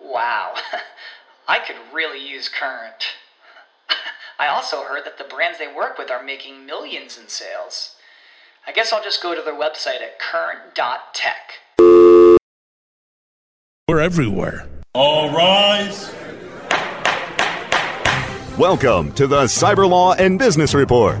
Wow, I could really use Current. I also heard that the brands they work with are making millions in sales. I guess I'll just go to their website at current.tech. We're everywhere. All rise. Welcome to the Cyber Law and Business Report.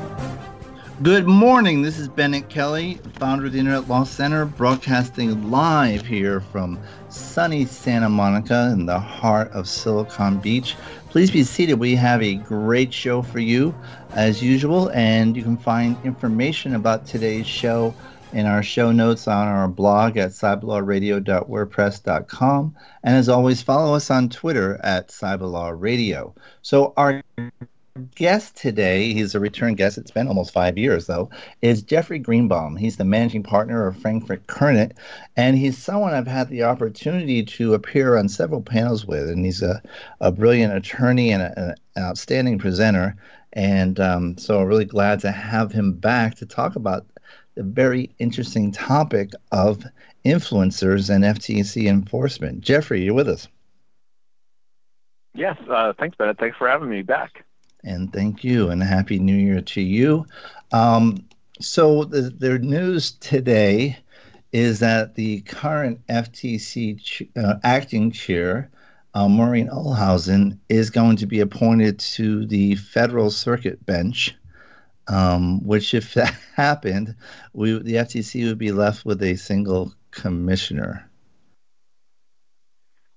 Good morning. This is Bennett Kelley, founder of the Internet Law Center, broadcasting live here from sunny Santa Monica in the heart of Silicon Beach. Please be seated. We have a great show for you, as usual, and you can find information about today's show in our show notes on our blog at cyberlawradio.wordpress.com. And as always, follow us on Twitter at cyberlawradio. So, our guest today, he's a return guest, it's been almost five years though, is Jeffrey Greenbaum. He's the managing partner of Frankfurt Kurnit, and he's someone I've had the opportunity to appear on several panels with, and he's a, a brilliant attorney and a, an outstanding presenter. And um, so I'm really glad to have him back to talk about the very interesting topic of influencers and FTC enforcement. Jeffrey, you're with us. Yes, uh, thanks, Bennett. Thanks for having me back and thank you, and happy New Year to you. Um, so the, the news today is that the current FTC ch- uh, acting chair, uh, Maureen Ohlhausen, is going to be appointed to the Federal Circuit Bench. Um, which, if that happened, we the FTC would be left with a single commissioner.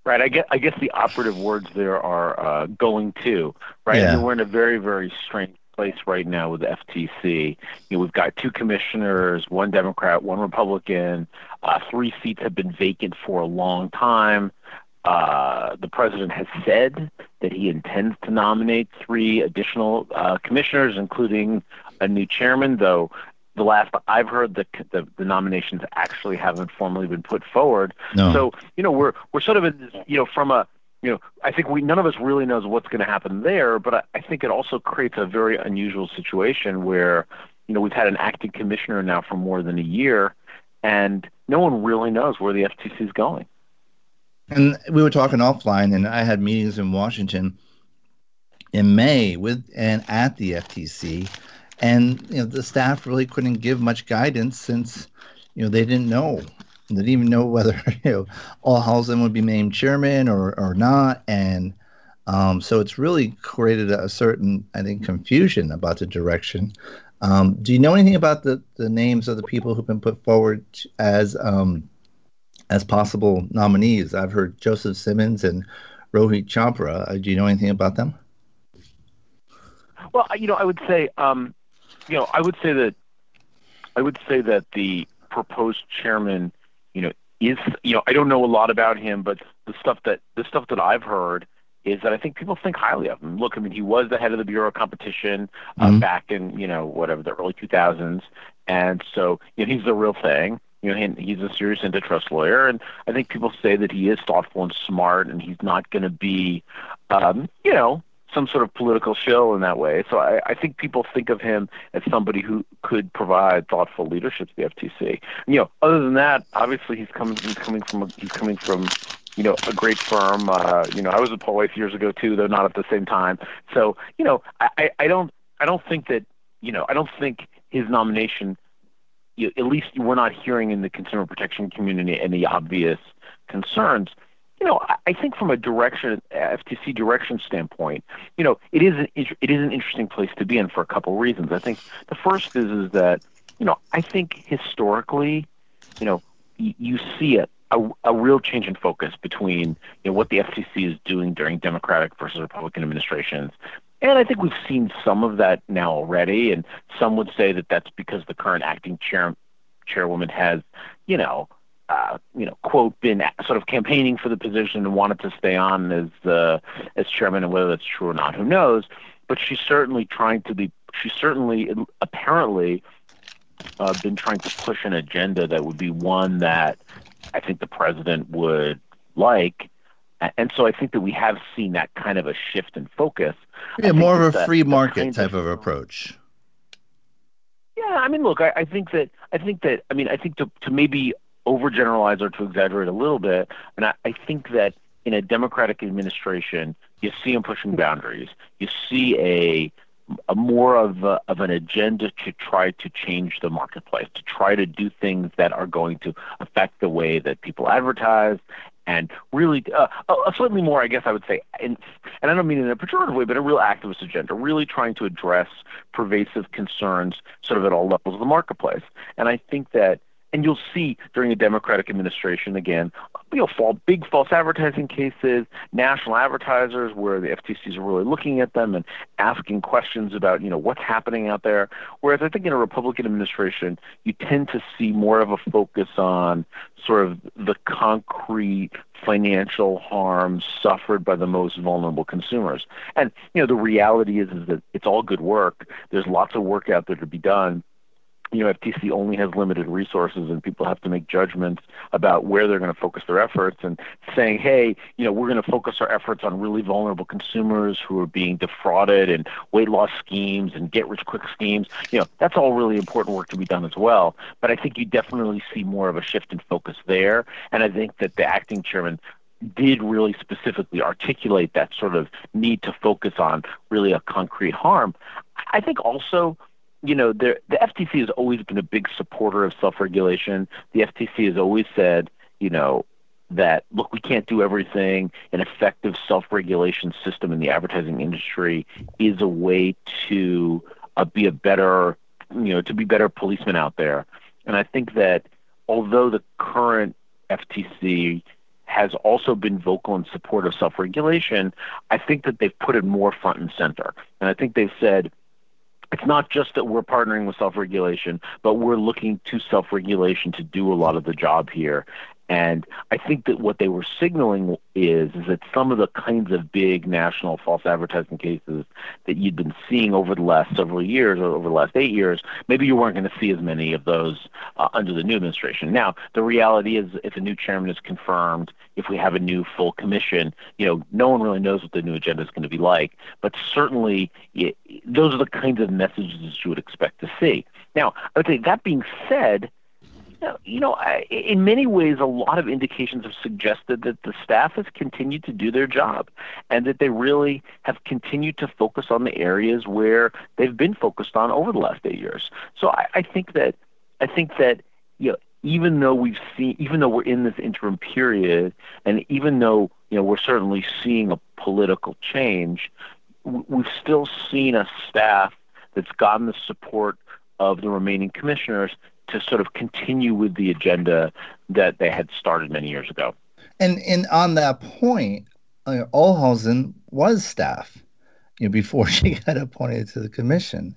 Right. I guess I guess the operative words there are uh, going to. Right. Yeah. we're in a very very strange place right now with the FTC. You know, we've got two commissioners, one Democrat, one Republican. Uh, three seats have been vacant for a long time. Uh, the president has said that he intends to nominate three additional uh, commissioners, including a new chairman, though the last I've heard, the, the, the nominations actually haven't formally been put forward. No. So you know we're we're sort of in this, you know from a you know I think we none of us really knows what's going to happen there, but I, I think it also creates a very unusual situation where you know we've had an acting commissioner now for more than a year, and no one really knows where the FTC is going. And we were talking offline, and I had meetings in Washington in May with and at the FTC and you know the staff really couldn't give much guidance since you know they didn't know they didn't even know whether you know Ohlhausen would be named chairman or or not and um, so it's really created a certain I think confusion about the direction. Um, do you know anything about the, the names of the people who've been put forward as um, as possible nominees? I've heard Joseph Simons and Rohit Chopra. Uh, do you know anything about them? Well, you know, I would say um, you know, I would say that I would say that the proposed chairman, you know, is you know I don't know a lot about him, but the stuff that the stuff that I've heard is that I think people think highly of him. Look, I mean, he was the head of the Bureau of Competition uh, mm-hmm. back in you know whatever the early 2000s, and so you know he's the real thing. You know, he's a serious antitrust lawyer, and I think people say that he is thoughtful and smart, and he's not going to be, um, you know, some sort of political shill in that way. So I, I think people think of him as somebody who could provide thoughtful leadership to the FTC. You know, other than that, obviously he's coming he's coming from he's coming from you know, a great firm. Uh, you know, I was at Weiss years ago too, though not at the same time. So, you know, I, I don't, I don't think that, you know, I don't think his nomination, you, at least we're not hearing in the consumer protection community any obvious concerns you know, I think from a direction FTC direction standpoint, you know, it is an it is an interesting place to be in for a couple of reasons. I think the first is is that you know I think historically, you know, y- you see it a, a real change in focus between you know what the FTC is doing during Democratic versus Republican administrations. And I think we've seen some of that now already, and some would say that that's because the current acting chair chairwoman has, you know, uh, you know, quote, been sort of campaigning for the position and wanted to stay on as uh, as chairman, and whether that's true or not, who knows? But she's certainly trying to be. She's certainly apparently uh, been trying to push an agenda that would be one that I think the president would like. And so I think that we have seen that kind of a shift in focus. Yeah, more of a free market type of, of approach. Yeah, I mean, look, I, I think that I think that I mean, I think to to maybe overgeneralize or to exaggerate a little bit. And I, I think that in a Democratic administration, you see them pushing boundaries. You see a a more of a, of an agenda to try to change the marketplace, to try to do things that are going to affect the way that people advertise, and really uh, a slightly more, I guess I would say, and, and I don't mean in a pejorative way, but a real activist agenda, really trying to address pervasive concerns sort of at all levels of the marketplace. And I think that and you'll see during a Democratic administration again, you know, fall, big false advertising cases, national advertisers where the FTCs are really looking at them and asking questions about, you know, what's happening out there. Whereas I think in a Republican administration, you tend to see more of a focus on sort of the concrete financial harm suffered by the most vulnerable consumers. And, you know, the reality is, is that it's all good work. There's lots of work out there to be done you know, FTC only has limited resources and people have to make judgments about where they're going to focus their efforts and saying, hey, you know, we're going to focus our efforts on really vulnerable consumers who are being defrauded and weight loss schemes and get rich quick schemes. You know, that's all really important work to be done as well. But I think you definitely see more of a shift in focus there. And I think that the acting chairman did really specifically articulate that sort of need to focus on really a concrete harm. I think also you know, the FTC has always been a big supporter of self-regulation. The FTC has always said, you know, that look, we can't do everything. An effective self-regulation system in the advertising industry is a way to uh, be a better, you know, to be better policemen out there. And I think that although the current FTC has also been vocal in support of self-regulation, I think that they've put it more front and center. And I think they've said it's not just that we're partnering with self regulation, but we're looking to self regulation to do a lot of the job here. And I think that what they were signaling is, is that some of the kinds of big national false advertising cases that you'd been seeing over the last several years or over the last eight years, maybe you weren't going to see as many of those uh, under the new administration. Now, the reality is if a new chairman is confirmed, if we have a new full commission, you know, no one really knows what the new agenda is going to be like. But certainly, it, those are the kinds of messages you would expect to see. Now, I would say that being said, you know, in many ways, a lot of indications have suggested that the staff has continued to do their job and that they really have continued to focus on the areas where they've been focused on over the last eight years. So I, I think that I think that you know, even though we've seen, even though we're in this interim period, and even though you know we're certainly seeing a political change, we've still seen a staff that's gotten the support of the remaining commissioners to sort of continue with the agenda that they had started many years ago. And and on that point, uh, Ohlhausen was staff, you know, before she got appointed to the commission.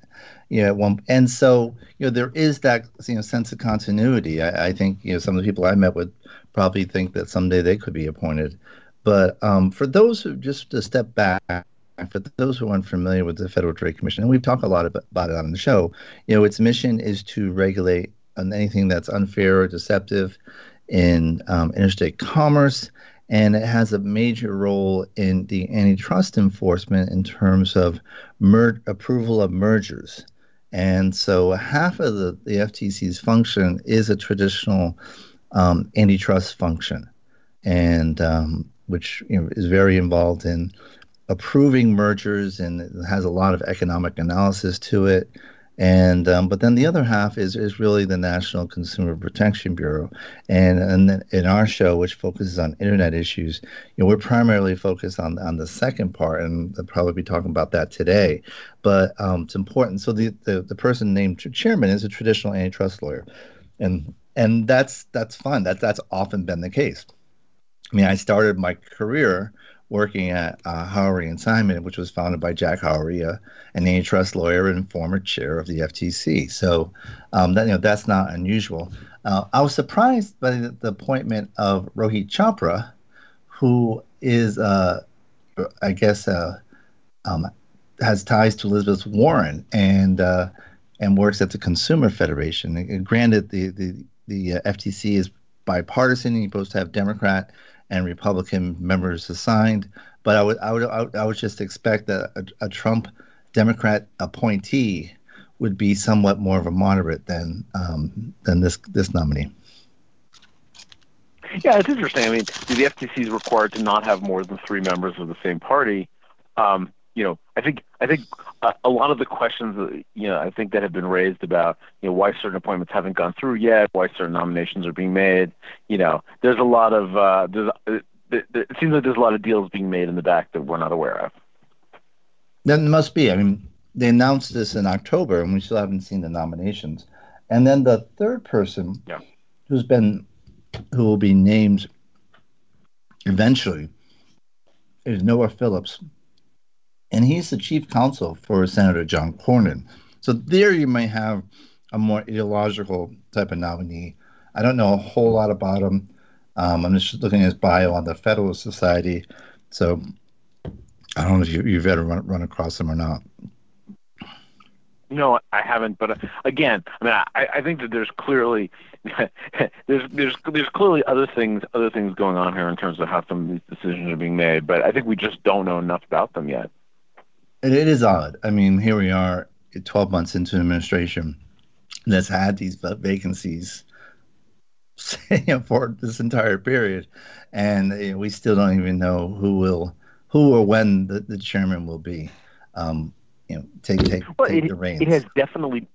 You know, one, and so you know there is that you know sense of continuity. I, I think you know some of the people I met with probably think that someday they could be appointed. But um, for those who just to step back for those who aren't familiar with the Federal Trade Commission, and we've talked a lot about it on the show, you know, its mission is to regulate on anything that's unfair or deceptive in um, interstate commerce and it has a major role in the antitrust enforcement in terms of mer- approval of mergers. And so half of the, the FTC's function is a traditional um, antitrust function, and um, which you know, is very involved in approving mergers and has a lot of economic analysis to it. And um, but then the other half is is really the National Consumer Protection Bureau, and and in our show, which focuses on internet issues, you know, we're primarily focused on on the second part, and I'll probably be talking about that today. But um, it's important. So the, the the person named chairman is a traditional antitrust lawyer, and and that's that's fine. That that's often been the case. I mean, I started my career working at uh, Howrey and Simon, which was founded by Jack Howrey, uh, an antitrust lawyer and former chair of the FTC. So um, that you know that's not unusual. Uh, I was surprised by the, the, appointment of Rohit Chopra, who is, uh, I guess, uh, um, has ties to Elizabeth Warren and uh, and works at the Consumer Federation. And granted, the the the FTC is bipartisan. You're supposed to have Democrat and Republican members assigned. But I would I would I would just expect that a, a Trump Democrat appointee would be somewhat more of a moderate than um, than this this nominee. Yeah, it's interesting. I mean, the FTC is required to not have more than three members of the same party. Um, you know, I think I think a, a lot of the questions, that, you know, I think that have been raised about, you know, why certain appointments haven't gone through yet, why certain nominations are being made. You know, there's a lot of uh, there's, uh, it seems like there's a lot of deals being made in the back that we're not aware of. Then must be. I mean, they announced this in October, and we still haven't seen the nominations. And then the third person, yeah. who's been, who will be named eventually, is Noah Phillips and he's the chief counsel for Senator John Cornyn. So there you might have a more ideological type of nominee. I don't know a whole lot about him. Um, I'm just looking at his bio on the Federalist Society. So I don't know if you, have ever run, run across him or not. No, I haven't. But uh, again, I mean, I, I think that there's clearly there's there's there's clearly other things other things going on here in terms of how some of these decisions are being made. But I think we just don't know enough about them yet it, it is odd. I mean, here we are, 12 months into an administration that's had these vacancies for this entire period, and you know, we still don't even know who will, who or when the, the chairman will be. Um, you know, take take, well, take it, the reins. It has definitely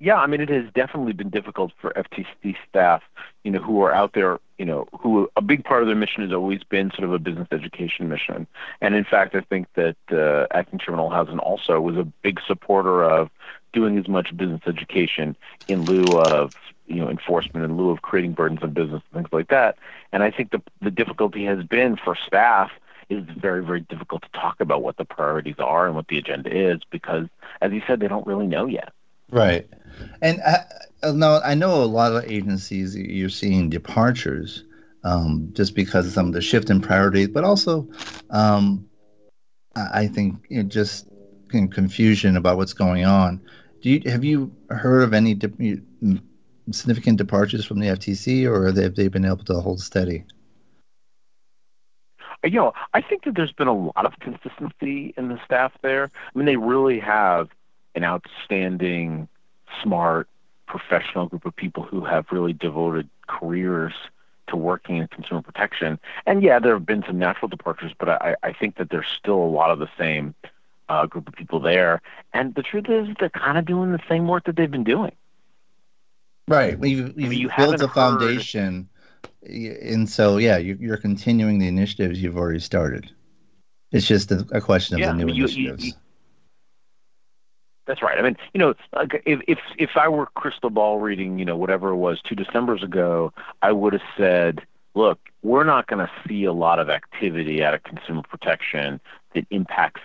yeah, I mean, it has definitely been difficult for FTC staff, you know, who are out there, you know, who a big part of their mission has always been sort of a business education mission. And in fact, I think that uh, Acting Chairman Ohlhausen also was a big supporter of doing as much business education in lieu of, you know, enforcement, in lieu of creating burdens on business and things like that. And I think the the difficulty has been for staff is very, very difficult to talk about what the priorities are and what the agenda is because, as you said, they don't really know yet. Right. And I, uh, now I know a lot of agencies you're seeing departures um, just because of some of the shift in priorities, but also um, I think you know, just confusion about what's going on. Do you have you heard of any de- significant departures from the FTC, or have they, have they been able to hold steady? You know, I think that there's been a lot of consistency in the staff there. I mean, they really have an outstanding, smart, professional group of people who have really devoted careers to working in consumer protection. And yeah, there have been some natural departures, but I, I think that there's still a lot of the same uh, group of people there. And the truth is, they're kind of doing the same work that they've been doing. Right. You've, you've you built a foundation. And so, yeah, you, you're continuing the initiatives you've already started. It's just a, a question of yeah, the new mean, initiatives. You, you, that's right. I mean, you know, if if if I were crystal ball reading, you know, whatever it was two December's ago, I would have said, look, we're not going to see a lot of activity out of consumer protection that impacts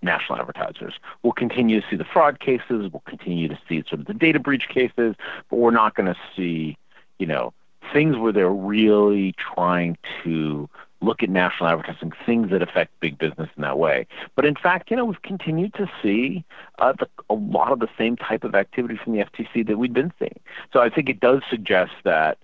national advertisers. We'll continue to see the fraud cases. We'll continue to see sort of the data breach cases, but we're not going to see, you know, things where they're really trying to look at national advertising, things that affect big business in that way. But in fact, you know, we've continued to see uh, the, a lot of the same type of activity from the FTC that we've been seeing. So I think it does suggest that,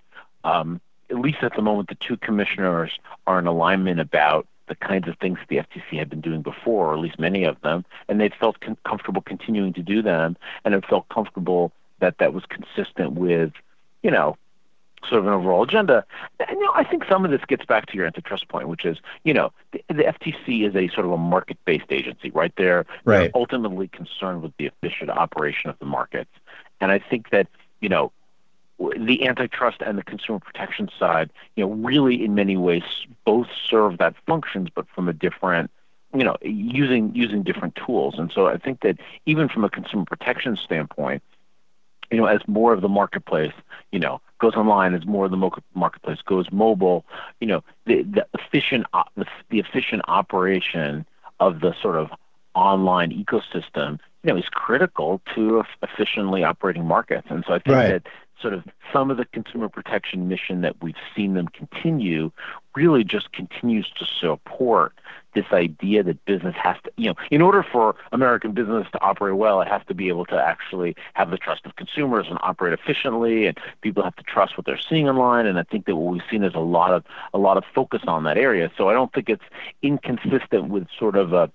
um, at least at the moment, the two commissioners are in alignment about the kinds of things the FTC had been doing before, or at least many of them, and they felt comfortable continuing to do them, and have felt comfortable that that was consistent with, you know, sort of an overall agenda. And, you know, I think some of this gets back to your antitrust point, which is, you know, the, the FTC is a sort of a market-based agency, right? They're, right. they're ultimately concerned with the efficient operation of the markets. And I think that, you know, the antitrust and the consumer protection side, you know, really in many ways both serve that functions, but from a different, you know, using using different tools. And so I think that even from a consumer protection standpoint, you know, as more of the marketplace, you know, goes online, as more of the marketplace goes mobile, you know, the, the efficient the, the efficient operation of the sort of online ecosystem, you know, is critical to efficiently operating markets. And so I think right. that sort of some of the consumer protection mission that we've seen them continue really just continues to support this idea that business has to, you know, in order for American business to operate well, it has to be able to actually have the trust of consumers and operate efficiently, and people have to trust what they're seeing online. And I think that what we've seen is a lot of a lot of focus on that area. So I don't think it's inconsistent with sort of a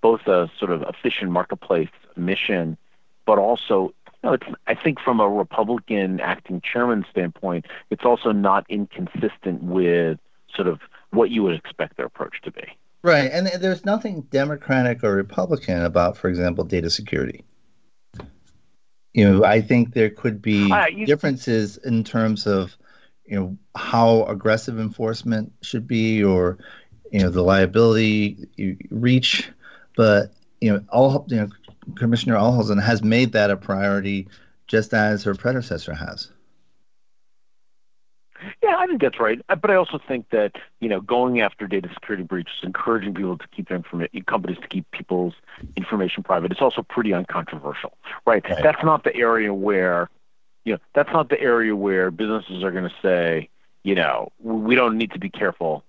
both a sort of efficient marketplace mission, but also no, it's, I think from a Republican acting chairman standpoint, it's also not inconsistent with sort of what you would expect their approach to be. Right, and there's nothing Democratic or Republican about, for example, data security. You know, I think there could be uh, you, differences in terms of, you know, how aggressive enforcement should be, or, you know, the liability reach. But you know, all you know, Commissioner Ohlhausen has made that a priority, just as her predecessor has. Yeah, I think that's right. Uh, but I also think that you know going after data security breaches, encouraging people to keep their information, companies to keep people's information private, is also pretty uncontroversial, right? right? That's not the area where, you know, that's not the area where businesses are going to say, you know, we don't need to be careful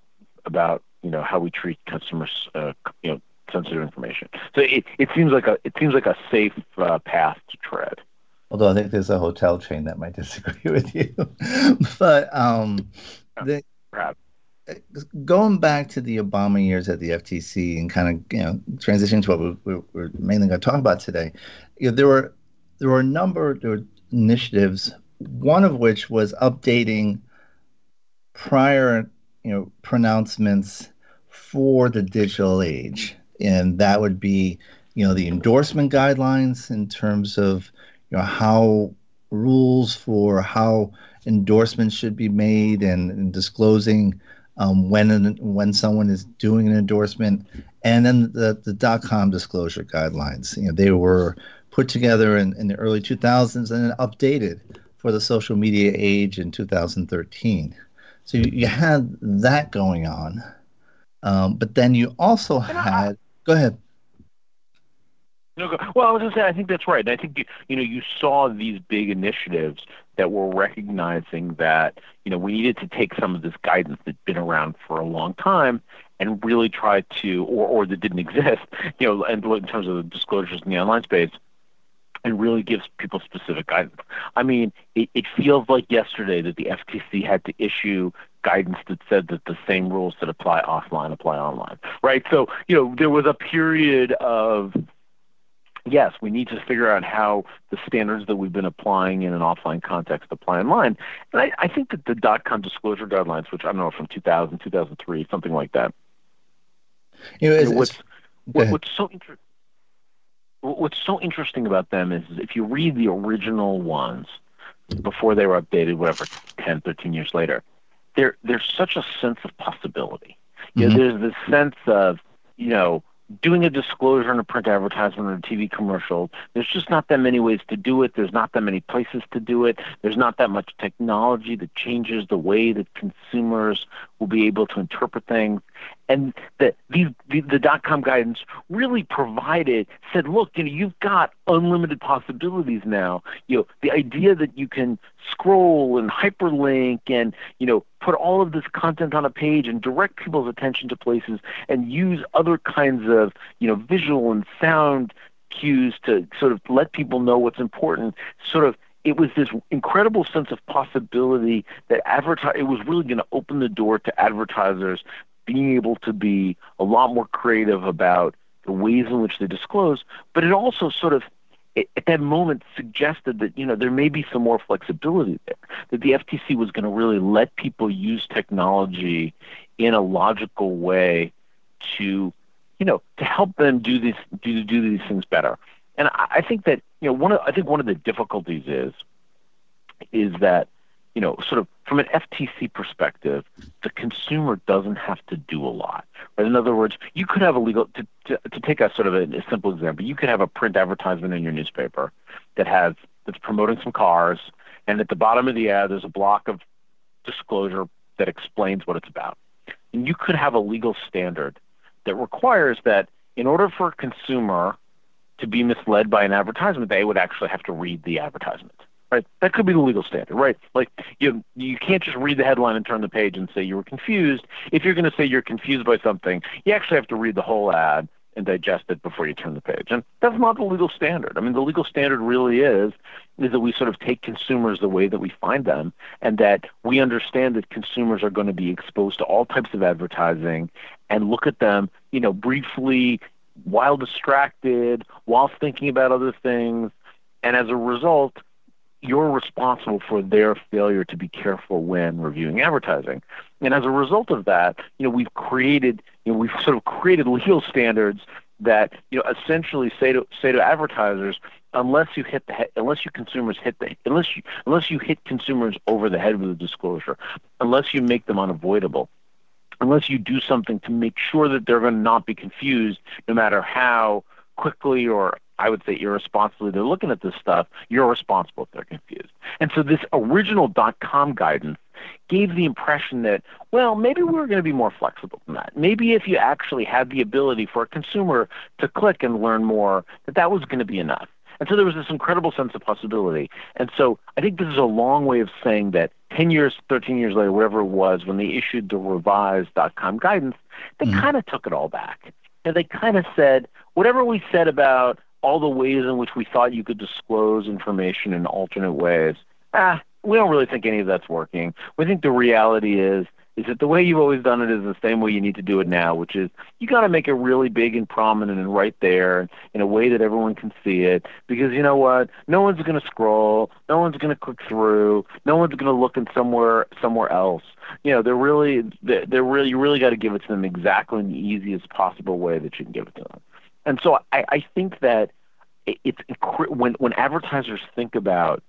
about you know how we treat customers, uh, you know, sensitive information. So it, it seems like a it seems like a safe uh, path to tread. Although I think there's a hotel chain that might disagree with you, but um, the, going back to the Obama years at the FTC and kind of you know transitioning to what we, we're mainly going to talk about today, you know, there were there were a number of initiatives. One of which was updating prior you know pronouncements for the digital age. And that would be you know the endorsement guidelines in terms of you know how rules for how endorsements should be made and, and disclosing um, when when someone is doing an endorsement, and then the the dot com disclosure guidelines. You know they were put together in, in the early 2000s and then updated for the social media age in 2013. So you, you had that going on, um, but then you also had Go ahead. No, well, I was going to say, I think that's right. And I think you, you know you saw these big initiatives that were recognizing that you know we needed to take some of this guidance that's been around for a long time and really try to, or or that didn't exist, you know, and in terms of the disclosures in the online space, and really gives people specific guidance. I mean, it, it feels like yesterday that the FTC had to issue guidance that said that the same rules that apply offline apply online, right? So, you know, there was a period of yes, we need to figure out how the standards that we've been applying in an offline context apply online. And I, I think that the dot com disclosure guidelines, which I don't know from 2000, 2003, something like that. You know, it's, what's, what, what's so interesting what's so interesting about them is if you read the original ones before they were updated, whatever, 10, 13 years later, there there's such a sense of possibility. You know, mm-hmm. there's this sense of, you know, doing a disclosure in a print advertisement or a TV commercial, there's just not that many ways to do it. There's not that many places to do it. There's not that much technology that changes the way that consumers will be able to interpret things. And the, the, the, the dot com guidance really provided, said, look, you know, you've got unlimited possibilities now. You know, the idea that you can scroll and hyperlink and, you know, put all of this content on a page and direct people's attention to places and use other kinds of, you know, visual and sound cues to sort of let people know what's important sort of it was this incredible sense of possibility that advertise it was really going to open the door to advertisers being able to be a lot more creative about the ways in which they disclose, but it also sort of at that moment suggested that you know there may be some more flexibility there that the FTC was going to really let people use technology in a logical way to you know to help them do these do do these things better. And I, I think that you know one of I think one of the difficulties is is that you know, sort of from an FTC perspective, the consumer doesn't have to do a lot. Right? In other words, you could have a legal to, to, to take a sort of a, a simple example. You could have a print advertisement in your newspaper that has that's promoting some cars, and at the bottom of the ad, there's a block of disclosure that explains what it's about. And you could have a legal standard that requires that in order for a consumer to be misled by an advertisement, they would actually have to read the advertisement right? That could be the legal standard, right? Like you you can't just read the headline and turn the page and say you were confused. If you're going to say you're confused by something, you actually have to read the whole ad and digest it before you turn the page. And that's not the legal standard. I mean, the legal standard really is is that we sort of take consumers the way that we find them and that we understand that consumers are going to be exposed to all types of advertising and look at them, you know, briefly while distracted, while thinking about other things. And as a result, you're responsible for their failure to be careful when reviewing advertising. And as a result of that, you know, we've created, you know, we've sort of created legal standards that, you know, essentially say to say to advertisers, unless you hit the head, unless you consumers hit the unless you unless you hit consumers over the head with a disclosure, unless you make them unavoidable, unless you do something to make sure that they're going to not be confused, no matter how quickly or I would say irresponsibly they're looking at this stuff, you're responsible if they're confused. And so this original dot com guidance gave the impression that, well, maybe we are going to be more flexible than that. Maybe if you actually had the ability for a consumer to click and learn more, that that was going to be enough. And so there was this incredible sense of possibility. And so I think this is a long way of saying that 10 years, 13 years later, whatever it was, when they issued the revised dot com guidance, they mm-hmm. kind of took it all back. And they kind of said, whatever we said about all the ways in which we thought you could disclose information in alternate ways, ah, we don't really think any of that's working. We think the reality is is that the way you've always done it is the same way you need to do it now, which is you got to make it really big and prominent and right there in a way that everyone can see it. Because you know what? No one's going to scroll. No one's going to click through. No one's going to look in somewhere somewhere else. You know, they're really they're really you really got to give it to them exactly in the easiest possible way that you can give it to them. And so I, I think that it's when when advertisers think about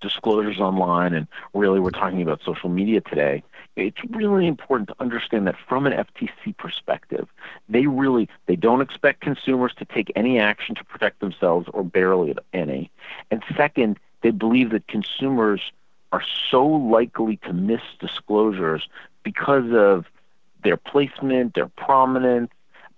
disclosures online and really we're talking about social media today it's really important to understand that from an FTC perspective they really they don't expect consumers to take any action to protect themselves or barely any. And second they believe that consumers are so likely to miss disclosures because of their placement their prominence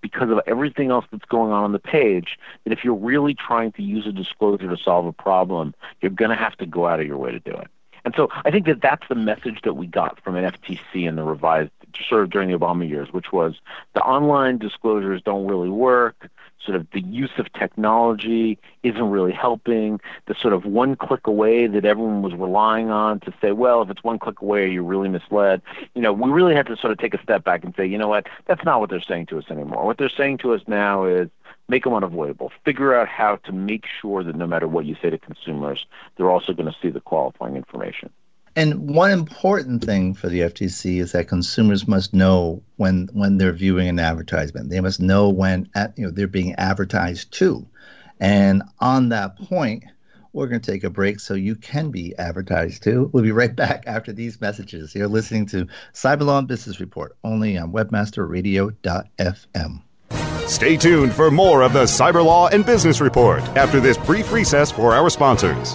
because of everything else that's going on on the page that if you're really trying to use a disclosure to solve a problem, you're going to have to go out of your way to do it. And so I think that that's the message that we got from an FTC in the revised, sort of during the Obama years, which was the online disclosures don't really work sort of the use of technology isn't really helping. The sort of one click away that everyone was relying on to say, well, if it's one click away, you're really misled. You know, we really had to sort of take a step back and say, you know what, that's not what they're saying to us anymore. What they're saying to us now is make them unavoidable. Figure out how to make sure that no matter what you say to consumers, they're also going to see the qualifying information. And one important thing for the FTC is that consumers must know when when they're viewing an advertisement. They must know when at, you know they're being advertised to. And on that point, we're going to take a break so you can be advertised to. We'll be right back after these messages. You're listening to Cyberlaw and Business Report only on webmasterradio.fm. Stay tuned for more of the Cyberlaw and Business Report after this brief recess for our sponsors.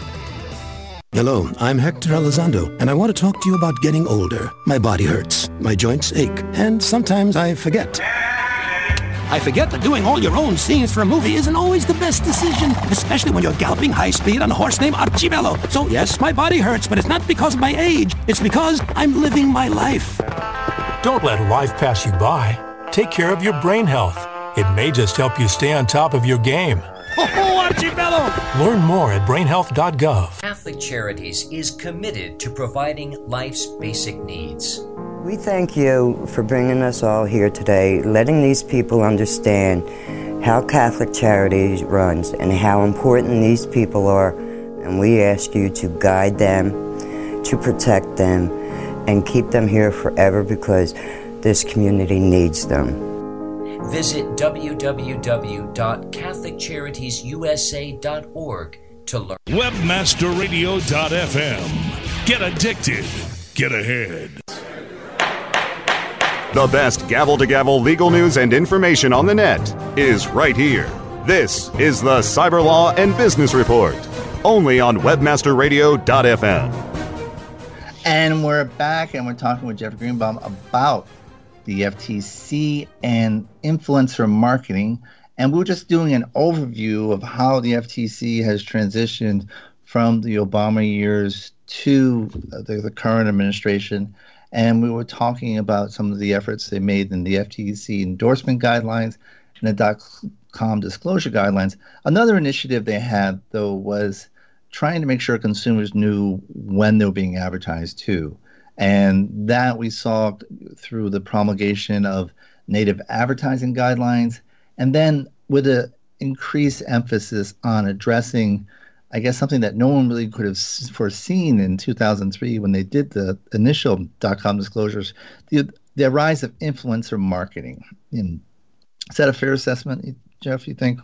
Hello, I'm Hector Elizondo, and I want to talk to you about getting older. My body hurts, my joints ache, and sometimes I forget. I forget that doing all your own scenes for a movie isn't always the best decision, especially when you're galloping high speed on a horse named Archibello. So yes, my body hurts, but it's not because of my age. It's because I'm living my life. Don't let life pass you by. Take care of your brain health. It may just help you stay on top of your game. Oh, Archibello! Learn more at brainhealth.gov. Catholic Charities is committed to providing life's basic needs. We thank you for bringing us all here today, letting these people understand how Catholic Charities runs and how important these people are. And we ask you to guide them, to protect them, and keep them here forever because this community needs them. Visit www.catholiccharitiesusa.org to learn. Webmasterradio.fm. Get addicted. Get ahead. The best gavel to gavel legal news and information on the net is right here. This is the Cyber Law and Business Report, only on webmasterradio.fm. And we're back and we're talking with Jeff Greenbaum about the FTC and influencer marketing. And we are just doing an overview of how the FTC has transitioned from the Obama years to the, the current administration. And we were talking about some of the efforts they made in the FTC endorsement guidelines and the dot com disclosure guidelines. Another initiative they had, though, was trying to make sure consumers knew when they were being advertised to. And that we saw through the promulgation of native advertising guidelines. And then with an increased emphasis on addressing, I guess, something that no one really could have foreseen in 2003 when they did the initial dot com disclosures, the, the rise of influencer marketing. Is that a fair assessment, Jeff, you think?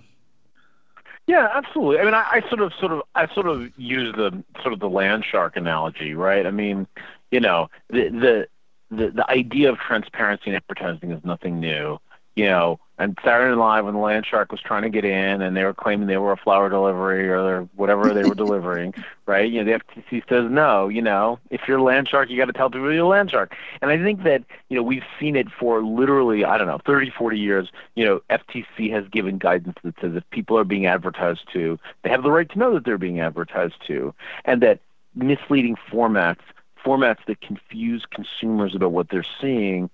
Yeah, absolutely. I mean, I, I, sort of, sort of, I sort of use the sort of the land shark analogy, right? I mean, you know, the the the, the idea of transparency in advertising is nothing new. You know, and Saturday Night Live when the Land Shark was trying to get in, and they were claiming they were a flower delivery or whatever they were delivering, right? You know, the FTC says no. You know, if you're a land shark, you got to tell people you're a land shark. And I think that you know we've seen it for literally I don't know 30, 40 years. You know, FTC has given guidance that says if people are being advertised to, they have the right to know that they're being advertised to, and that misleading formats formats that confuse consumers about what they're seeing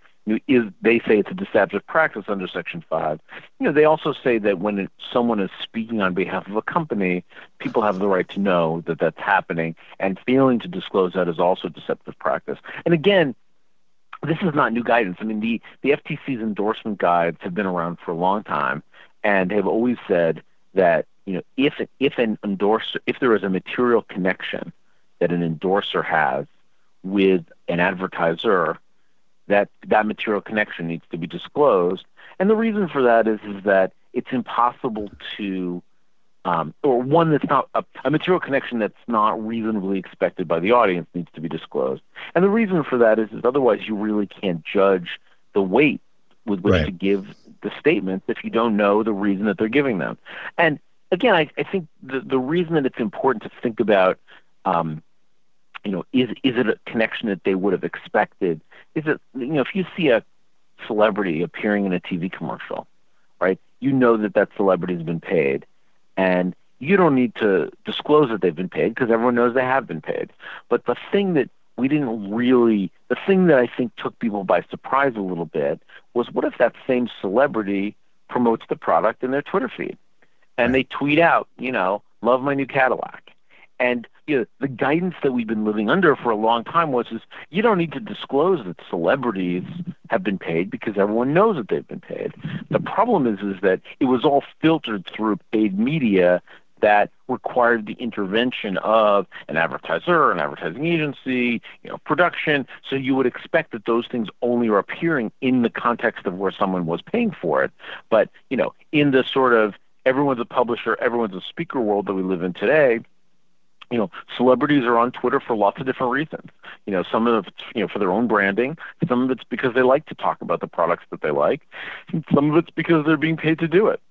is they say it's a deceptive practice under Section 5. You know, they also say that when it, someone is speaking on behalf of a company, people have the right to know that that's happening, and failing to disclose that is also deceptive practice. And again, this is not new guidance. I mean, the, the FTC's endorsement guides have been around for a long time, and have always said that you know if if an endorser if there is a material connection that an endorser has with an advertiser, that that material connection needs to be disclosed. And the reason for that is is that it's impossible to um, or one that's not a, a, material connection that's not reasonably expected by the audience needs to be disclosed. And the reason for that is, is otherwise you really can't judge the weight with which right. to give the statements if you don't know the reason that they're giving them. And again, I, I think the, the reason that it's important to think about um, you know, is is it a connection that they would have expected? Is it you know, if you see a celebrity appearing in a TV commercial, right? You know that that celebrity has been paid, and you don't need to disclose that they've been paid because everyone knows they have been paid. But the thing that we didn't really, the thing that I think took people by surprise a little bit was what if that same celebrity promotes the product in their Twitter feed, and they tweet out, you know, love my new Cadillac, and you know, the guidance that we've been living under for a long time was is you don't need to disclose that celebrities have been paid because everyone knows that they've been paid. The problem is is that it was all filtered through paid media that required the intervention of an advertiser, an advertising agency, you know, production. So you would expect that those things only are appearing in the context of where someone was paying for it. But, you know, in the sort of everyone's a publisher, everyone's a speaker world that we live in today, you know, celebrities are on Twitter for lots of different reasons. You know, some of it's you know for their own branding, some of it's because they like to talk about the products that they like, some of it's because they're being paid to do it.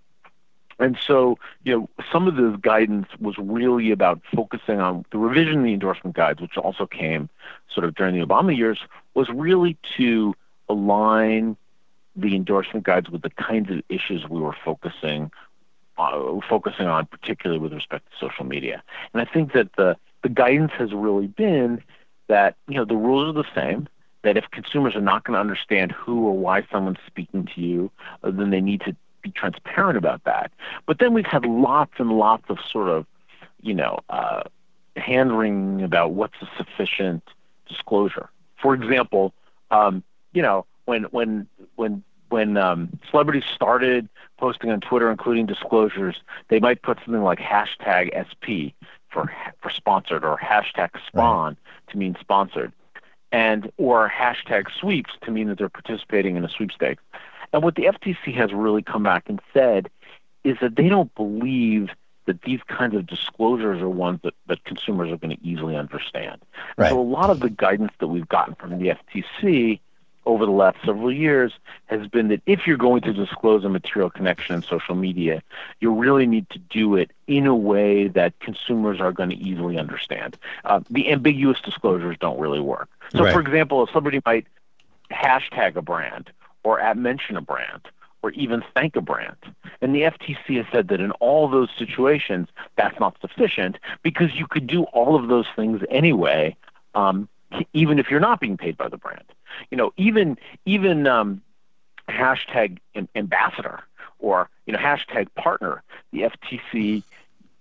And so, you know, some of the guidance was really about focusing on the revision of the endorsement guides, which also came sort of during the Obama years, was really to align the endorsement guides with the kinds of issues we were focusing uh, focusing on, particularly with respect to social media. And I think that the the guidance has really been that you know the rules are the same. That if consumers are not going to understand who or why someone's speaking to you, uh, then they need to be transparent about that. But then we've had lots and lots of sort of, you know, uh, hand wringing about what's a sufficient disclosure. For example, um, you know, when when when when um, celebrities started posting on Twitter, including disclosures, they might put something like hashtag SP for for sponsored or hashtag spon right. to mean sponsored, and or hashtag sweeps to mean that they're participating in a sweepstakes. And what the FTC has really come back and said is that they don't believe that these kinds of disclosures are ones that, that consumers are going to easily understand. Right. So a lot of the guidance that we've gotten from the FTC over the last several years has been that if you're going to disclose a material connection in social media, you really need to do it in a way that consumers are going to easily understand. Uh, the ambiguous disclosures don't really work. So, right. for example, if somebody might hashtag a brand or at mention a brand or even thank a brand. And the FTC has said that in all those situations, that's not sufficient because you could do all of those things anyway, um, even if you're not being paid by the brand. You know, even even um, hashtag ambassador or you know hashtag partner. The FTC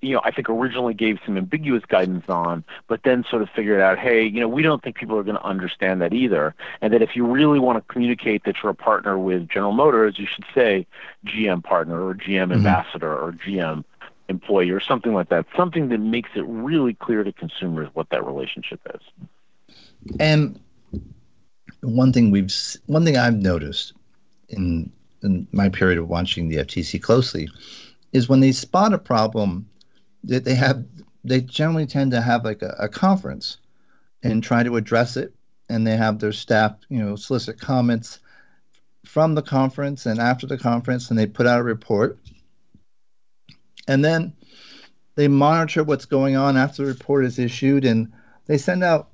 you know, I think originally gave some ambiguous guidance on, but then sort of figured out, hey, you know, we don't think people are going to understand that either, and that if you really want to communicate that you're a partner with General Motors, you should say GM partner or GM mm-hmm. ambassador or GM employee or something like that, something that makes it really clear to consumers what that relationship is. And one thing we've, one thing I've noticed in in my period of watching the FTC closely is when they spot a problem they, they have they generally tend to have like a, a conference and try to address it. And they have their staff you know solicit comments from the conference and after the conference and they put out a report. And then they monitor what's going on after the report is issued and they send out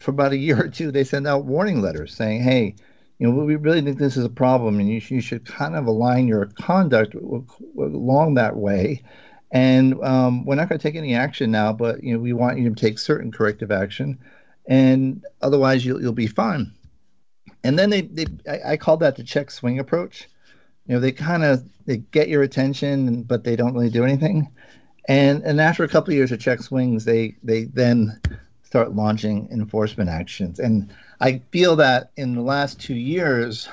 for about a year or two they send out warning letters saying hey you know we really think this is a problem and you, you should kind of align your conduct along that way and um, we're not going to take any action now, but you know we want you to take certain corrective action, and otherwise you'll you'll be fine. And then they, they I, I call that the check swing approach. You know they kind of they get your attention, but they don't really do anything. And and after a couple of years of check swings, they they then start launching enforcement actions. And I feel that in the last two years,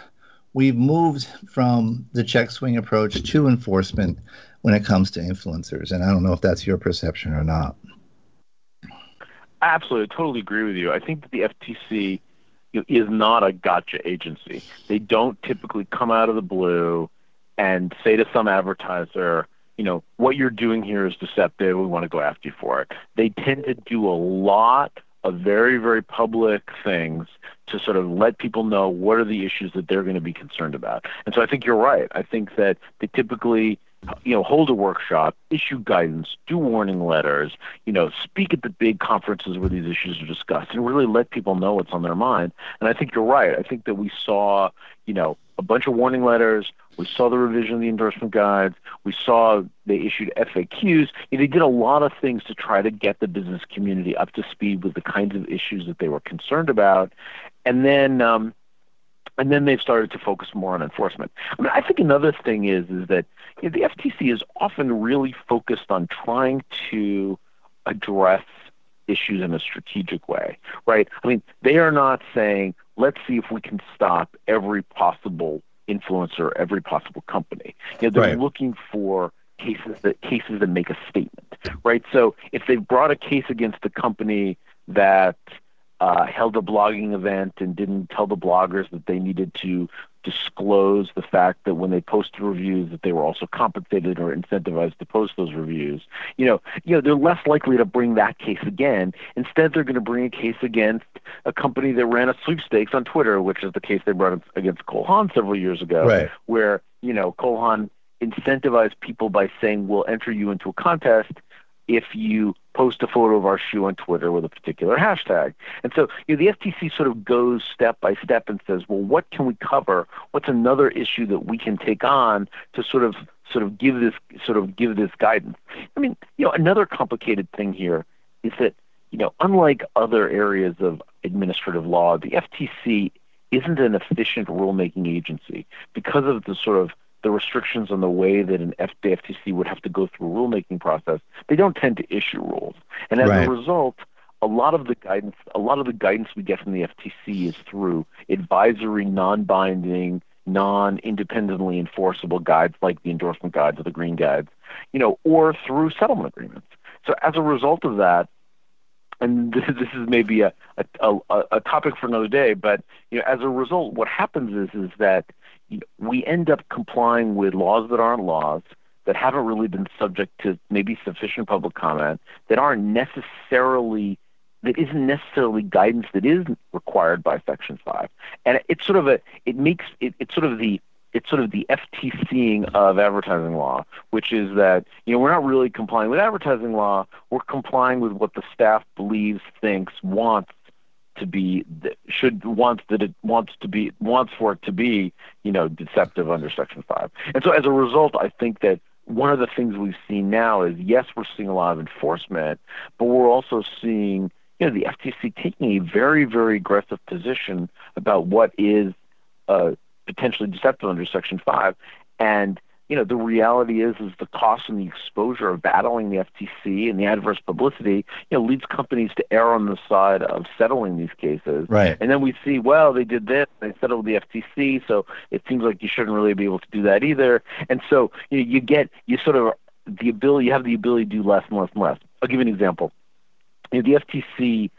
we've moved from the check swing approach to enforcement when it comes to influencers. And I don't know if that's your perception or not. Absolutely, I totally agree with you. I think that the FTC is not a gotcha agency. They don't typically come out of the blue and say to some advertiser, you know, what you're doing here is deceptive. We want to go after you for it. They tend to do a lot of very, very public things to sort of let people know what are the issues that they're going to be concerned about. And so I think you're right. I think that they typically you know, hold a workshop, issue guidance, do warning letters, you know, speak at the big conferences where these issues are discussed, and really let people know what's on their mind. And I think you're right. I think that we saw, you know, a bunch of warning letters. We saw the revision of the endorsement guides. We saw they issued FAQs. They did a lot of things to try to get the business community up to speed with the kinds of issues that they were concerned about. And then, um, and then they've started to focus more on enforcement. I mean, I think another thing is is that you know, the FTC is often really focused on trying to address issues in a strategic way, right? I mean, they are not saying, let's see if we can stop every possible influencer, every possible company. You know, they're right. looking for cases that cases that make a statement, right? So if they've brought a case against a company that uh, held a blogging event and didn't tell the bloggers that they needed to disclose the fact that when they posted reviews that they were also compensated or incentivized to post those reviews. You know, you know, they're less likely to bring that case again. Instead, they're going to bring a case against a company that ran a sweepstakes on Twitter, which is the case they brought against Cole Haan several years ago, right. where you know Cole Haan incentivize people by saying we'll enter you into a contest if you post a photo of our shoe on Twitter with a particular hashtag. And so you know, the FTC sort of goes step by step and says, well, what can we cover? What's another issue that we can take on to sort of sort of give this sort of give this guidance? I mean, you know, another complicated thing here is that you know, unlike other areas of administrative law, the FTC isn't an efficient rulemaking agency because of the sort of the restrictions on the way that an F- the FTC would have to go through a rulemaking process, they don't tend to issue rules. And as right. a result, a lot of the guidance a lot of the guidance we get from the FTC is through advisory, non-binding, non-independently enforceable guides like the endorsement guides or the green guides, you know, or through settlement agreements. So as a result of that, and this, this is maybe a, a, a, a topic for another day, but you know, as a result, what happens is is that we end up complying with laws that aren't laws, that haven't really been subject to maybe sufficient public comment, that aren't necessarily that isn't necessarily guidance that is required by Section Five, and it's sort of a it makes it, it's sort of the it's sort of the FTCing of advertising law, which is that you know we're not really complying with advertising law. We're complying with what the staff believes, thinks, wants to be should wants that it wants to be wants for it to be you know deceptive under Section Five. And so as a result, I think that one of the things we've seen now is yes, we're seeing a lot of enforcement, but we're also seeing you know the FTC taking a very very aggressive position about what is uh, potentially deceptive under Section 5. And you know, the reality is, is the cost and the exposure of battling the FTC and the adverse publicity, you know, leads companies to err on the side of settling these cases. Right. And then we see, well, they did this, they settled the FTC, so it seems like you shouldn't really be able to do that either. And so you, know, you get, you sort of, the ability, you have the ability to do less and less and less. I'll give you an example. You know, the FTC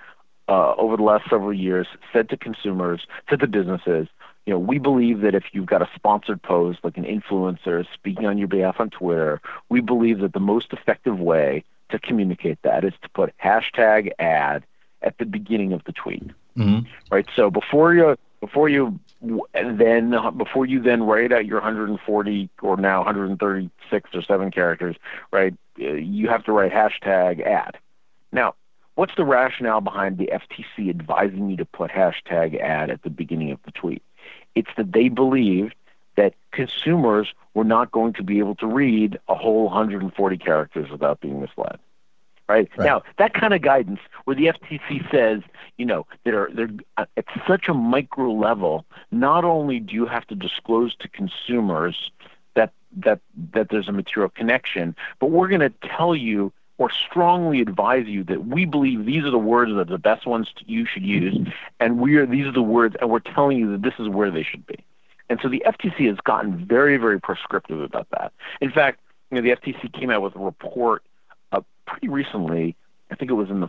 uh, over the last several years said to consumers, said to businesses, you know, we believe that if you've got a sponsored post, like an influencer speaking on your behalf on Twitter, we believe that the most effective way to communicate that is to put hashtag ad at the beginning of the tweet. Mm-hmm. Right. So before you before you then before you then write out your 140 or now 136 or seven characters, right? You have to write hashtag ad. Now, what's the rationale behind the FTC advising you to put hashtag ad at the beginning of the tweet? It's that they believed that consumers were not going to be able to read a whole 140 characters without being misled. Right? right. Now, that kind of guidance where the FTC says, you know, they're, they're uh, at such a micro level, not only do you have to disclose to consumers that, that, that there's a material connection, but we're going to tell you or strongly advise you that we believe these are the words that are the best ones you should use, and we are these are the words, and we're telling you that this is where they should be. And so the FTC has gotten very, very prescriptive about that. In fact, you know, the FTC came out with a report uh, pretty recently. I think it was in the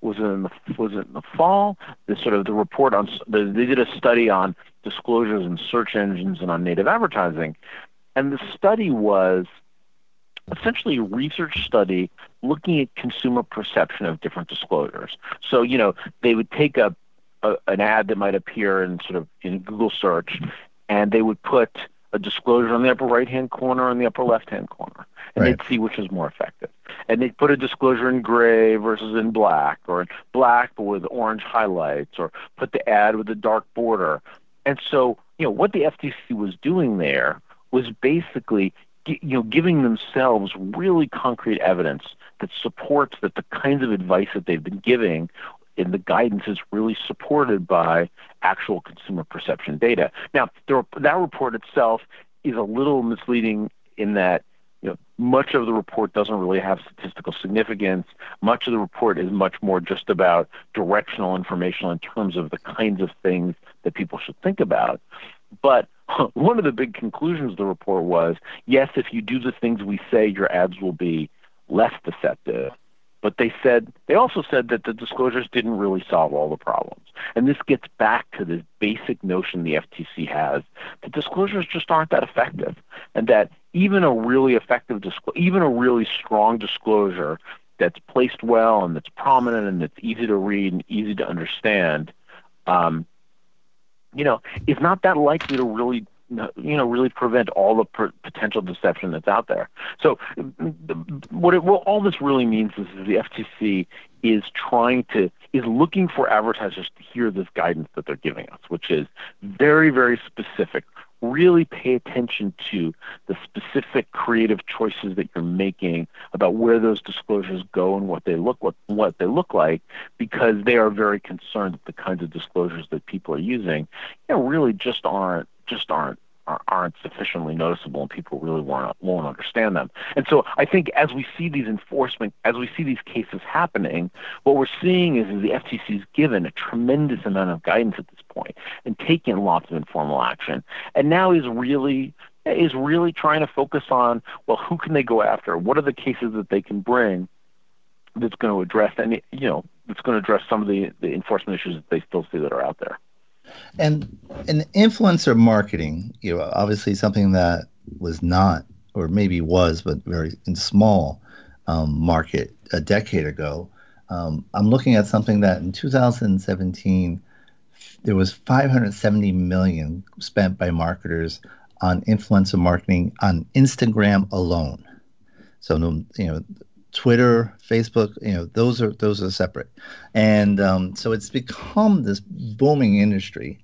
was in the was in the fall? The sort of the report on the, they did a study on disclosures in search engines and on native advertising, and the study was essentially a research study looking at consumer perception of different disclosures. So, you know, they would take a, a an ad that might appear in sort of in Google search, and they would put a disclosure on the upper right hand corner and the upper left hand corner. And right. they'd see which is more effective. And they'd put a disclosure in gray versus in black, or in black but with orange highlights, or put the ad with a dark border. And so, you know, what the FTC was doing there was basically you know, giving themselves really concrete evidence that supports that the kinds of advice that they've been giving in the guidance is really supported by actual consumer perception data. Now, the, that report itself is a little misleading in that you know, much of the report doesn't really have statistical significance. Much of the report is much more just about directional information in terms of the kinds of things that people should think about. But one of the big conclusions of the report was yes, if you do the things we say, your ads will be less deceptive. But they said they also said that the disclosures didn't really solve all the problems. And this gets back to this basic notion the FTC has that disclosures just aren't that effective, and that even a really effective disclosure, even a really strong disclosure that's placed well and that's prominent and that's easy to read and easy to understand, um, you know, is not that likely to really you know really prevent all the per- potential deception that's out there. So what, it, what all this really means is, is the FTC is trying to is looking for advertisers to hear this guidance that they're giving us, which is very very specific. Really pay attention to the specific creative choices that you're making about where those disclosures go and what they look what what they look like, because they are very concerned that the kinds of disclosures that people are using, you know, really just aren't just aren't aren't sufficiently noticeable and people really won't, won't understand them. And so I think as we see these enforcement, as we see these cases happening, what we're seeing is, is the FTC is given a tremendous amount of guidance at this point and taking lots of informal action. And now is really is really trying to focus on well, who can they go after? What are the cases that they can bring that's going to address any you know that's going to address some of the, the enforcement issues that they still see that are out there. And in influencer marketing, you know, obviously something that was not, or maybe was, but very in small um, market a decade ago. Um, I'm looking at something that in 2017 there was 570 million spent by marketers on influencer marketing on Instagram alone. So you know Twitter, Facebook, you know, those are those are separate, and um, so it's become this booming industry.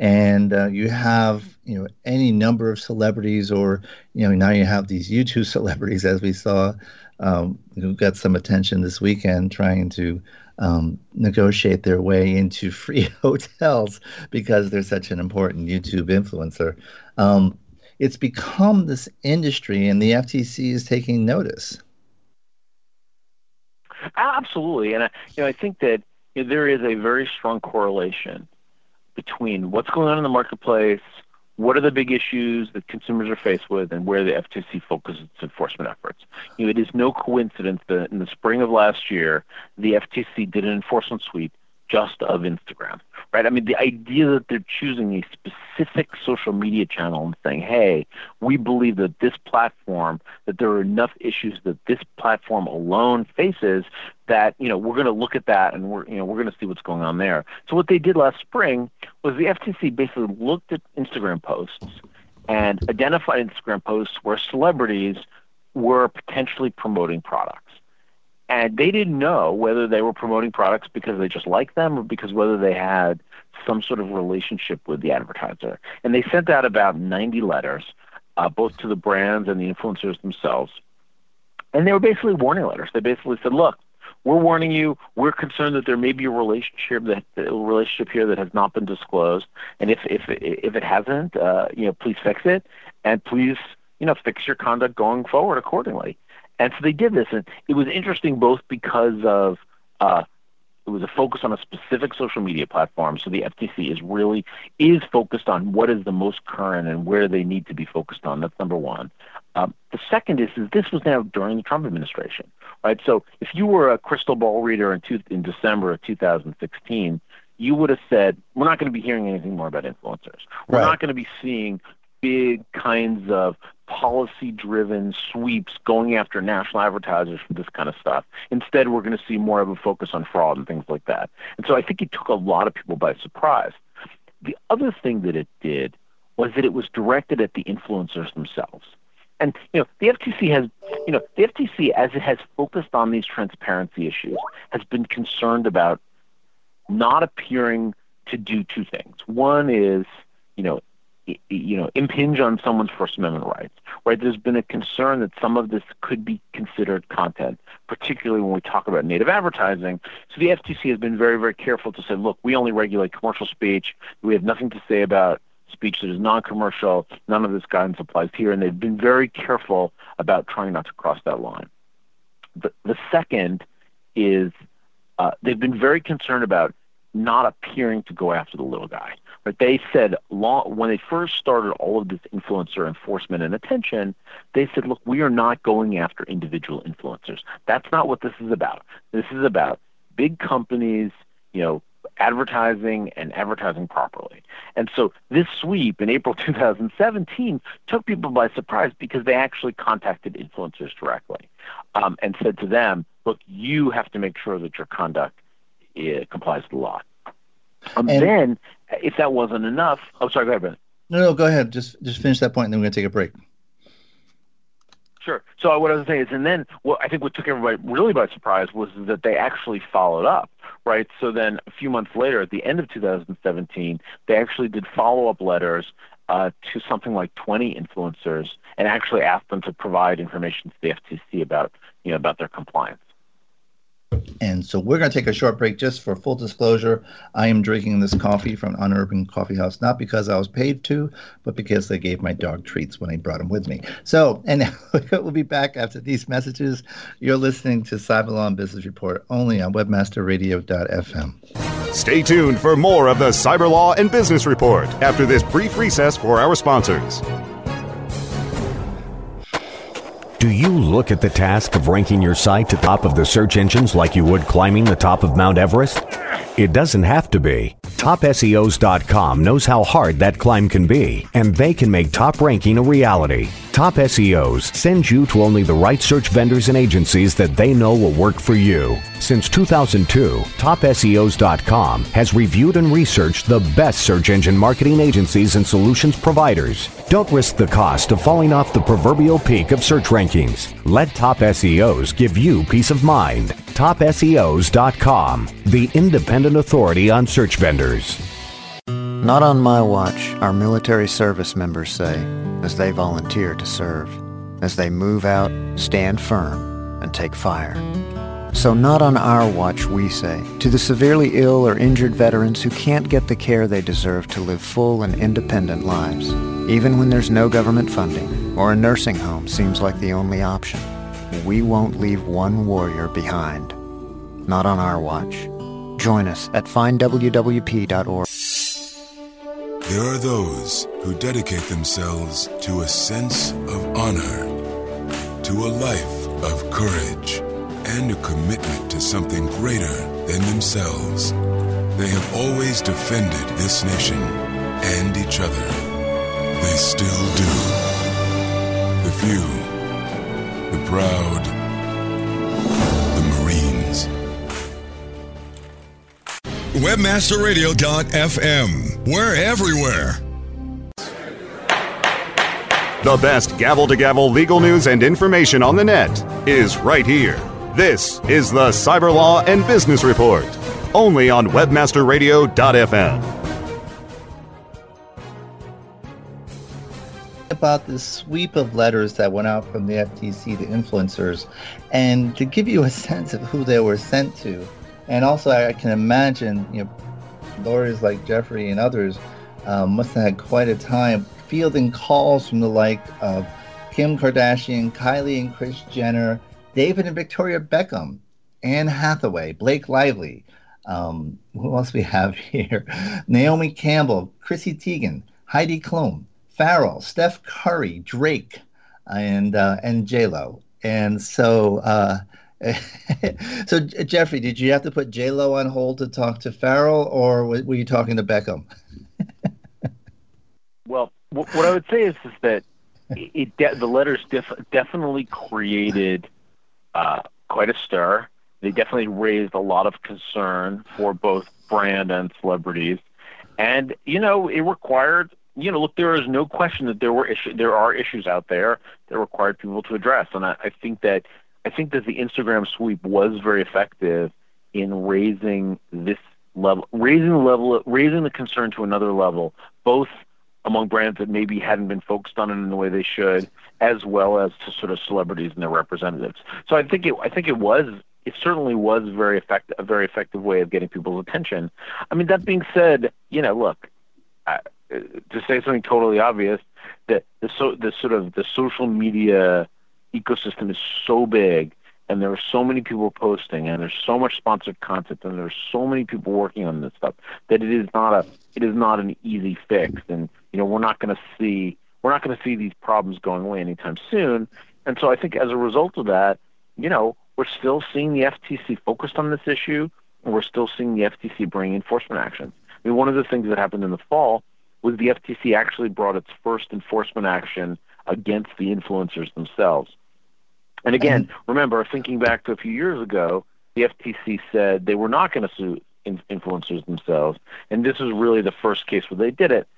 And uh, you have, you know, any number of celebrities, or you know, now you have these YouTube celebrities, as we saw, um, who got some attention this weekend, trying to um, negotiate their way into free hotels because they're such an important YouTube influencer. Um, it's become this industry, and the FTC is taking notice. Absolutely, and I, you know I think that you know, there is a very strong correlation between what's going on in the marketplace, what are the big issues that consumers are faced with, and where the FTC focuses its enforcement efforts. You know, it is no coincidence that in the spring of last year, the FTC did an enforcement sweep just of Instagram, right? I mean, the idea that they're choosing a specific social media channel and saying, hey, we believe that this platform, that there are enough issues that this platform alone faces that, you know, we're going to look at that and we're, you know, we're going to see what's going on there. So what they did last spring was the FTC basically looked at Instagram posts and identified Instagram posts where celebrities were potentially promoting products and they didn't know whether they were promoting products because they just liked them or because whether they had some sort of relationship with the advertiser. And they sent out about 90 letters, uh, both to the brands and the influencers themselves. And they were basically warning letters. They basically said, look, we're warning you. We're concerned that there may be a relationship that a relationship here that has not been disclosed, and if if if it hasn't, uh, you know, please fix it, and please you know fix your conduct going forward accordingly. And so they did this, and it was interesting both because of uh, it was a focus on a specific social media platform. So the FTC is really is focused on what is the most current and where they need to be focused on. That's number one. Um, the second is, is this was now during the Trump administration, right? So if you were a crystal ball reader in, two, in December of 2016, you would have said, we're not going to be hearing anything more about influencers. We're right. not going to be seeing big kinds of policy driven sweeps going after national advertisers for this kind of stuff. Instead, we're going to see more of a focus on fraud and things like that. And so I think it took a lot of people by surprise. The other thing that it did was that it was directed at the influencers themselves. And you know, the FTC has, you know, the FTC as it has focused on these transparency issues has been concerned about not appearing to do two things. One is, you know, you know, impinge on someone's First Amendment rights, right? There's been a concern that some of this could be considered content, particularly when we talk about native advertising. So the FTC has been very, very careful to say, look, we only regulate commercial speech. We have nothing to say about speech that is non-commercial. None of this guidance applies here, and they've been very careful about trying not to cross that line. The, the second is uh, they've been very concerned about not appearing to go after the little guy. But they said long, when they first started all of this influencer enforcement and attention, they said, look, we are not going after individual influencers. That's not what this is about. This is about big companies, you know, advertising and advertising properly. And so this sweep in April 2017 took people by surprise because they actually contacted influencers directly um, and said to them, look, you have to make sure that your conduct uh, complies with the law. Um, and then, if that wasn't enough, oh, sorry, go ahead, Brent. No, no, go ahead. Just just finish that point, and then we're going to take a break. Sure. So what I was saying is, and then what I think what took everybody really by surprise was that they actually followed up, right? So then a few months later, at the end of 2017, they actually did follow-up letters uh, to something like 20 influencers and actually asked them to provide information to the FTC about, you know, about their compliance. And so we're going to take a short break just for full disclosure. I am drinking this coffee from Unurban Coffee House, not because I was paid to, but because they gave my dog treats when I brought him with me. So, and we'll be back after these messages. You're listening to Cyber Law and Business Report only on webmasterradio.fm. Stay tuned for more of the Cyber Law and Business Report after this brief recess for our sponsors. Do you look at the task of ranking your site to the top of the search engines like you would climbing the top of Mount Everest? It doesn't have to be. TopSEOs.com knows how hard that climb can be, and they can make top ranking a reality. Top SEOs sends you to only the right search vendors and agencies that they know will work for you. Since 2002, TopSEOs.com has reviewed and researched the best search engine marketing agencies and solutions providers. Don't risk the cost of falling off the proverbial peak of search rankings. Let Top SEOs give you peace of mind. TopSEOs.com, the independent authority on search vendors. Not on my watch, our military service members say, as they volunteer to serve, as they move out, stand firm, and take fire. So not on our watch, we say, to the severely ill or injured veterans who can't get the care they deserve to live full and independent lives, even when there's no government funding or a nursing home seems like the only option. We won't leave one warrior behind. Not on our watch. Join us at findwwp.org. There are those who dedicate themselves to a sense of honor, to a life of courage, and a commitment to something greater than themselves. They have always defended this nation and each other. They still do. The few, the proud, the Marines. WebmasterRadio.fm. We're everywhere. The best gavel to gavel legal news and information on the net is right here. This is the Cyber Law and Business Report, only on WebmasterRadio.fm. About the sweep of letters that went out from the FTC to influencers, and to give you a sense of who they were sent to, and also I can imagine, you know, lawyers like Jeffrey and others um, must have had quite a time fielding calls from the like of Kim Kardashian, Kylie and Kris Jenner, David and Victoria Beckham, Anne Hathaway, Blake Lively. Um, who else we have here? Naomi Campbell, Chrissy Teigen, Heidi Klum, Pharrell, Steph Curry, Drake, and uh, and J Lo. And so uh, so Jeffrey, did you have to put J Lo on hold to talk to Pharrell, or were you talking to Beckham? well, what I would say is, is that it, de- the letters def- definitely created uh, quite a stir. They definitely raised a lot of concern for both brand and celebrities, and you know it required. You know, look, there is no question that there were issues. There are issues out there that required people to address, and I, I think that I think that the Instagram sweep was very effective in raising this level, raising the level, raising the concern to another level, both among brands that maybe hadn't been focused on it in the way they should, as well as to sort of celebrities and their representatives. So I think it, I think it was, it certainly was very a very effective way of getting people's attention. I mean, that being said, you know, look, uh, to say something totally obvious, that the so the sort of the social media ecosystem is so big and there are so many people posting and there's so much sponsored content and there's so many people working on this stuff that it is not a it is not an easy fix. And you know we're not going to see we're not going to see these problems going away anytime soon. And so I think as a result of that you know we're still seeing the FTC focused on this issue and we're still seeing the FTC bring enforcement actions. I mean one of the things that happened in the fall was the FTC actually brought its first enforcement action against the influencers themselves and again, mm-hmm. remember, thinking back to a few years ago, the FTC said they were not going to sue influencers themselves, and this is really the first case where they did it.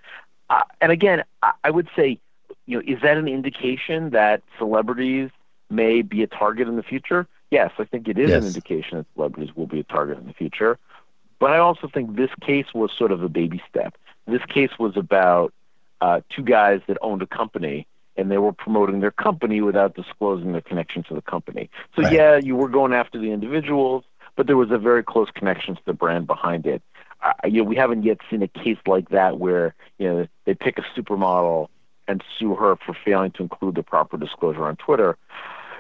uh, and again, I, I would say, you know, is that an indication that celebrities may be a target in the future? Yes, I think it is yes. an indication that celebrities will be a target in the future. But I also think this case was sort of a baby step. This case was about uh, two guys that owned a company and they were promoting their company without disclosing their connection to the company. So right. yeah, you were going after the individuals, but there was a very close connection to the brand behind it. Uh, you know, we haven't yet seen a case like that where you know they pick a supermodel and sue her for failing to include the proper disclosure on Twitter.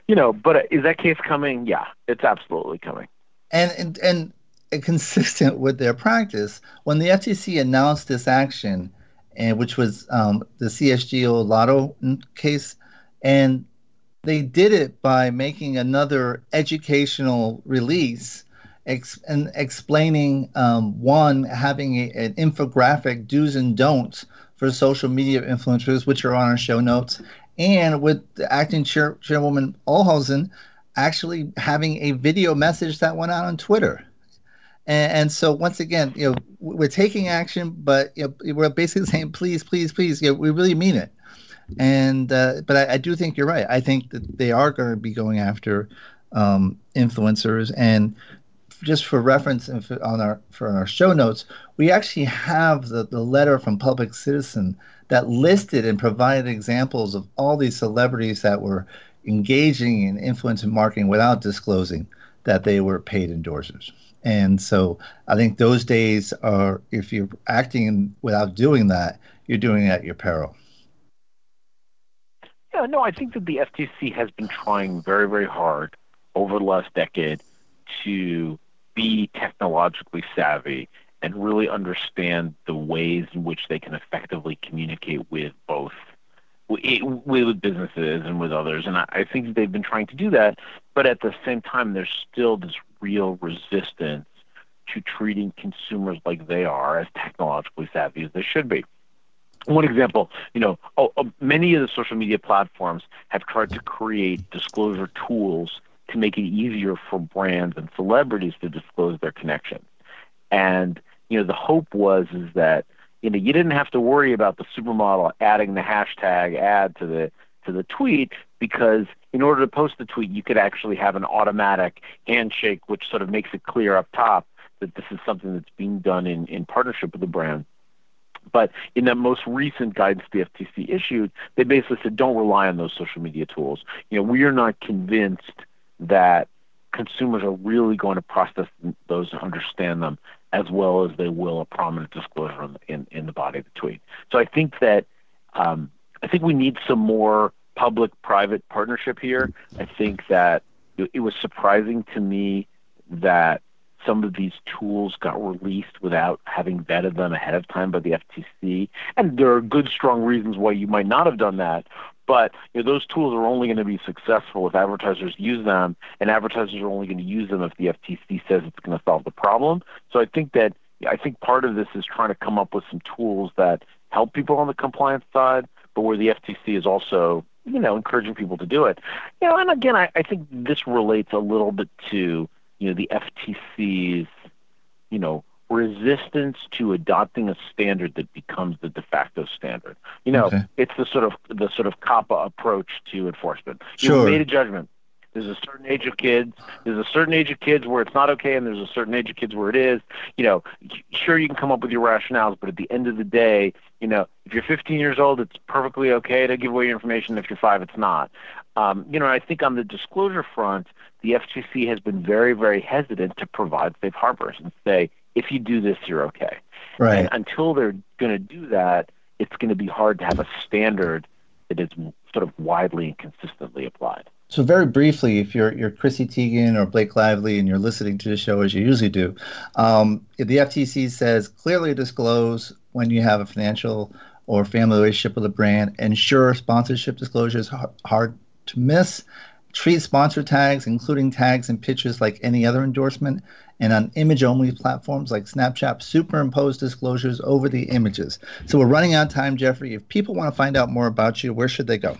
You know, but is that case coming? Yeah, it's absolutely coming. And and and consistent with their practice, when the FTC announced this action, and which was um, the CSGO Lotto case, and they did it by making another educational release ex- and explaining um, one having a, an infographic do's and don'ts for social media influencers, which are on our show notes, and with the acting chair, chairwoman Ohlhausen actually having a video message that went out on Twitter. And, and, so once again, you know, we're taking action, but you know, we're basically saying, please, please, please, you know, we really mean it. And uh, but I, I, do think you're right. I think that they are going to be going after um, influencers. And just for reference on our for our show notes, we actually have the, the letter from Public Citizen that listed and provided examples of all these celebrities that were engaging in influence and marketing without disclosing that they were paid endorsers. And so I think those days are, if you're acting without doing that, you're doing it at your peril. Yeah, no, I think that the FTC has been trying very, very hard over the last decade to be technologically savvy and really understand the ways in which they can effectively communicate with both with businesses and with others. And I think they've been trying to do that, but at the same time, there's still this real resistance to treating consumers like they are as technologically savvy as they should be. One example, you know, oh, oh, many of the social media platforms have tried to create disclosure tools to make it easier for brands and celebrities to disclose their connections. And you know, the hope was is that you know you didn't have to worry about the supermodel adding the hashtag ad to the to the tweet because in order to post the tweet, you could actually have an automatic handshake, which sort of makes it clear up top that this is something that's being done in, in partnership with the brand. But in that most recent guidance the FTC issued, they basically said don't rely on those social media tools. You know, we are not convinced that consumers are really going to process those and understand them as well as they will a prominent disclosure in, in, in the body of the tweet. So I think that um, I think we need some more public-private partnership here. I think that it was surprising to me that some of these tools got released without having vetted them ahead of time by the FTC. And there are good, strong reasons why you might not have done that. But you know, those tools are only going to be successful if advertisers use them, and advertisers are only going to use them if the FTC says it's going to solve the problem. So I think that I think part of this is trying to come up with some tools that help people on the compliance side, but where the FTC is also you know encouraging people to do it. You know, and again, I, I think this relates a little bit to you know the FTC's you know resistance to adopting a standard that becomes the de facto standard. You know, okay. it's the sort of the sort of COPPA approach to enforcement. Sure. You made a judgment. There's a certain age of kids. There's a certain age of kids where it's not okay, and there's a certain age of kids where it is. You know, sure you can come up with your rationales, but at the end of the day, you know, if you're 15 years old, it's perfectly okay to give away your information. If you're five, it's not. Um, you know, I think on the disclosure front, the FTC has been very, very hesitant to provide safe harbors and say, if you do this, you're okay. Right. And until they're going to do that, it's going to be hard to have a standard that is sort of widely and consistently applied. So very briefly, if you're you're Chrissy Teigen or Blake Lively and you're listening to the show as you usually do, um, the FTC says clearly disclose when you have a financial or family relationship with a brand. Ensure sponsorship disclosure is hard to miss. Treat sponsor tags, including tags and pictures like any other endorsement, and on image only platforms like Snapchat, superimpose disclosures over the images. So we're running out of time, Jeffrey. If people want to find out more about you, where should they go?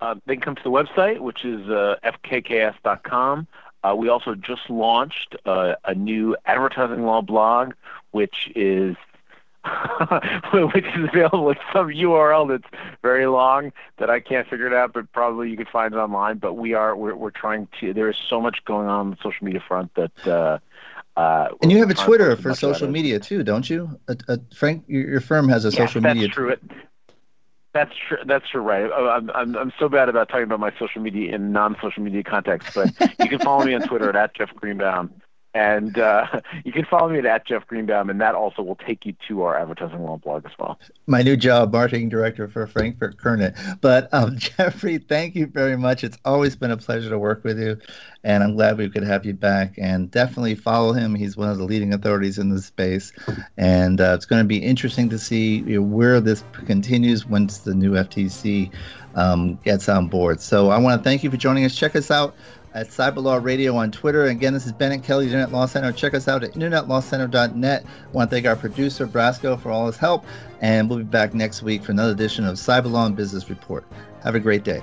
Uh, they can come to the website, which is uh, fkks.com. Uh, we also just launched uh, a new advertising law blog, which is which is available at some URL that's very long that I can't figure it out, but probably you could find it online. But we are we're, we're trying to. There is so much going on on the social media front that. Uh, uh, and you have a Twitter for social media too, don't you? Frank, your, your, firm has a yes, social that's media. True. It, that's true. That's true. Right. Oh, I'm, I'm I'm so bad about talking about my social media in non-social media context, but you can follow me on Twitter at Jeff Greenbaum. And uh, you can follow me at, Jeff Greenbaum, and that also will take you to our advertising law blog as well. My new job, marketing director for Frankfurt Kurnit. But um, Jeffrey, thank you very much. It's always been a pleasure to work with you, and I'm glad we could have you back. And definitely follow him. He's one of the leading authorities in this space, and uh, it's going to be interesting to see you know, where this continues once the new FTC um, gets on board. So I want to thank you for joining us. Check us out at Cyberlaw Radio on Twitter. Again, this is Bennett Kelley, Internet Law Center. Check us out at internetlawcenter.net. I want to thank our producer, Brasco, for all his help. And we'll be back next week for another edition of Cyberlaw and Business Report. Have a great day.